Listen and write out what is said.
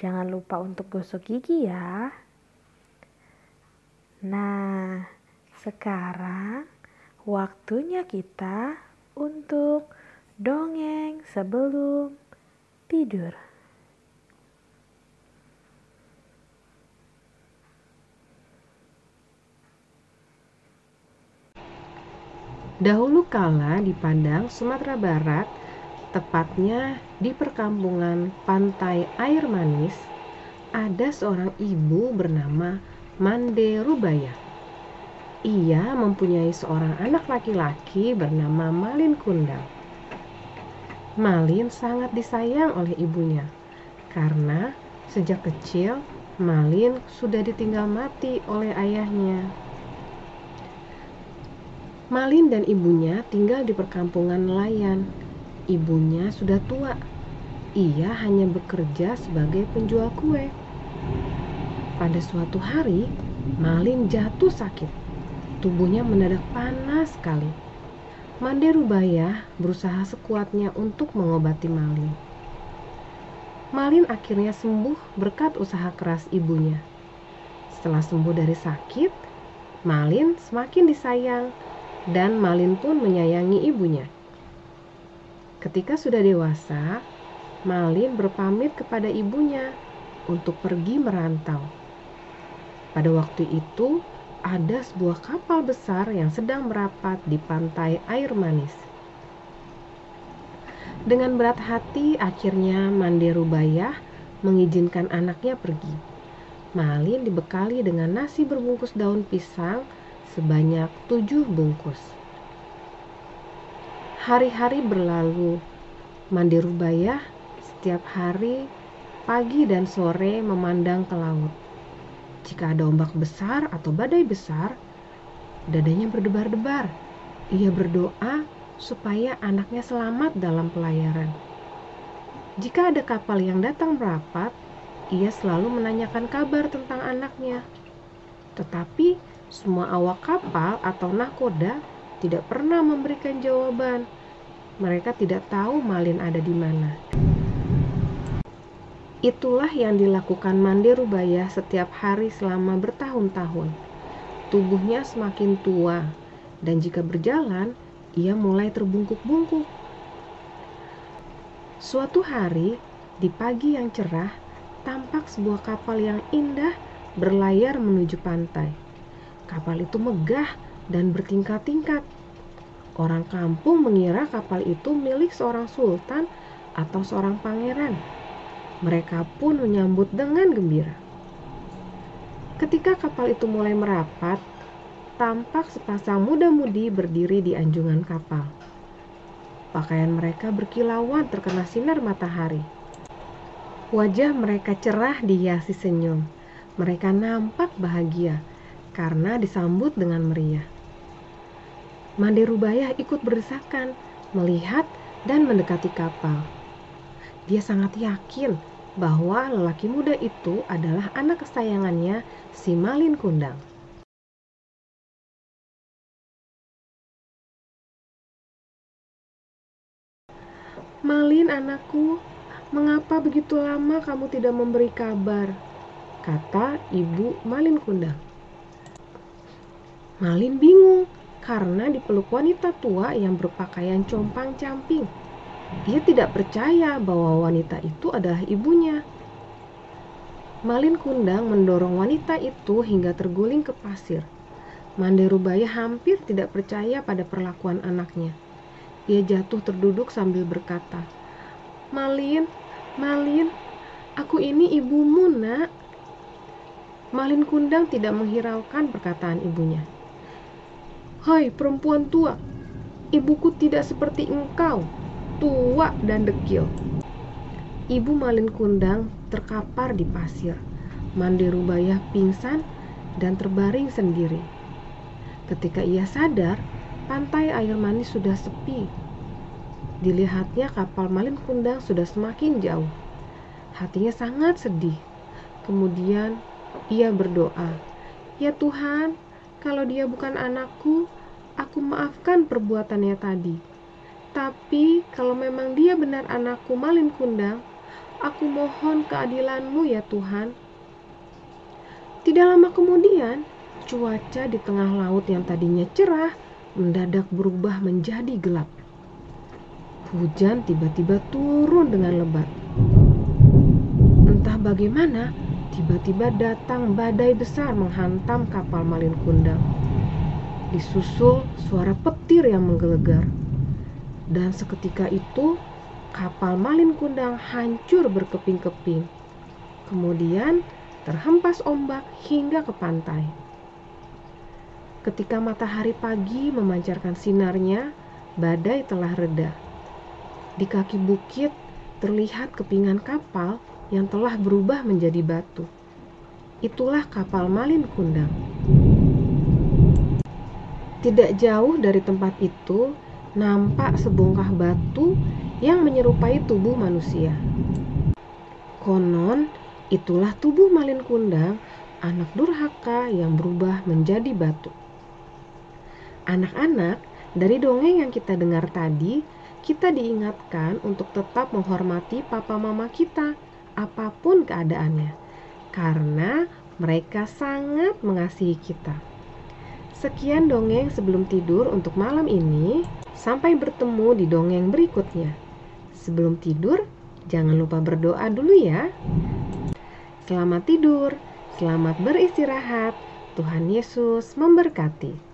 Jangan lupa untuk gosok gigi ya. Nah, sekarang waktunya kita untuk dongeng sebelum tidur. Dahulu kala di Padang, Sumatera Barat, tepatnya di perkampungan pantai air manis, ada seorang ibu bernama Mande Rubaya. Ia mempunyai seorang anak laki-laki bernama Malin Kundang. Malin sangat disayang oleh ibunya karena sejak kecil Malin sudah ditinggal mati oleh ayahnya. Malin dan ibunya tinggal di perkampungan nelayan Ibunya sudah tua. Ia hanya bekerja sebagai penjual kue. Pada suatu hari, Malin jatuh sakit. Tubuhnya mendadak panas sekali. Mande Rubaya berusaha sekuatnya untuk mengobati Malin. Malin akhirnya sembuh berkat usaha keras ibunya. Setelah sembuh dari sakit, Malin semakin disayang dan Malin pun menyayangi ibunya. Ketika sudah dewasa, Malin berpamit kepada ibunya untuk pergi merantau. Pada waktu itu, ada sebuah kapal besar yang sedang merapat di pantai air manis. Dengan berat hati, akhirnya Mande Rubayah mengizinkan anaknya pergi. Malin dibekali dengan nasi berbungkus daun pisang sebanyak tujuh bungkus. Hari-hari berlalu. Mandi Rubaya setiap hari pagi dan sore memandang ke laut. Jika ada ombak besar atau badai besar, dadanya berdebar-debar. Ia berdoa supaya anaknya selamat dalam pelayaran. Jika ada kapal yang datang merapat, ia selalu menanyakan kabar tentang anaknya. Tetapi semua awak kapal atau nahkoda tidak pernah memberikan jawaban. Mereka tidak tahu Malin ada di mana. Itulah yang dilakukan Mande Rubaya setiap hari selama bertahun-tahun. Tubuhnya semakin tua, dan jika berjalan, ia mulai terbungkuk-bungkuk. Suatu hari, di pagi yang cerah, tampak sebuah kapal yang indah berlayar menuju pantai. Kapal itu megah dan bertingkat-tingkat. Orang kampung mengira kapal itu milik seorang sultan atau seorang pangeran. Mereka pun menyambut dengan gembira. Ketika kapal itu mulai merapat, tampak sepasang muda-mudi berdiri di anjungan kapal. Pakaian mereka berkilauan terkena sinar matahari. Wajah mereka cerah dihiasi senyum. Mereka nampak bahagia karena disambut dengan meriah. Mande Rubaya ikut berdesakan, melihat dan mendekati kapal. Dia sangat yakin bahwa lelaki muda itu adalah anak kesayangannya, si Malin Kundang. Malin anakku, mengapa begitu lama kamu tidak memberi kabar? Kata ibu Malin Kundang. Malin bingung karena dipeluk wanita tua yang berpakaian compang-camping. Ia tidak percaya bahwa wanita itu adalah ibunya. Malin Kundang mendorong wanita itu hingga terguling ke pasir. Mande Rubaya hampir tidak percaya pada perlakuan anaknya. Ia jatuh terduduk sambil berkata, Malin, Malin, aku ini ibumu nak. Malin Kundang tidak menghiraukan perkataan ibunya. Hai perempuan tua, ibuku tidak seperti engkau, tua dan dekil. Ibu Malin Kundang terkapar di pasir. Mande Rubayah pingsan dan terbaring sendiri. Ketika ia sadar, pantai air manis sudah sepi. Dilihatnya kapal Malin Kundang sudah semakin jauh. Hatinya sangat sedih. Kemudian ia berdoa, "Ya Tuhan, kalau dia bukan anakku, aku maafkan perbuatannya tadi. Tapi kalau memang dia benar anakku Malin Kundang, aku mohon keadilanmu ya Tuhan." Tidak lama kemudian, cuaca di tengah laut yang tadinya cerah mendadak berubah menjadi gelap. Hujan tiba-tiba turun dengan lebat. Entah bagaimana, tiba-tiba datang badai besar menghantam kapal Malin Kundang. Disusul suara petir yang menggelegar. Dan seketika itu, kapal Malin Kundang hancur berkeping-keping. Kemudian, terhempas ombak hingga ke pantai. Ketika matahari pagi memancarkan sinarnya, badai telah reda. Di kaki bukit terlihat kepingan kapal yang telah berubah menjadi batu. Itulah kapal Malin Kundang. Tidak jauh dari tempat itu nampak sebongkah batu yang menyerupai tubuh manusia. Konon, Itulah tubuh Malin Kundang, anak durhaka yang berubah menjadi batu. Anak-anak, dari dongeng yang kita dengar tadi, kita diingatkan untuk tetap menghormati papa mama kita, apa pun keadaannya, karena mereka sangat mengasihi kita. Sekian dongeng sebelum tidur untuk malam ini. Sampai bertemu di dongeng berikutnya. Sebelum tidur, jangan lupa berdoa dulu ya. Selamat tidur, selamat beristirahat. Tuhan Yesus memberkati.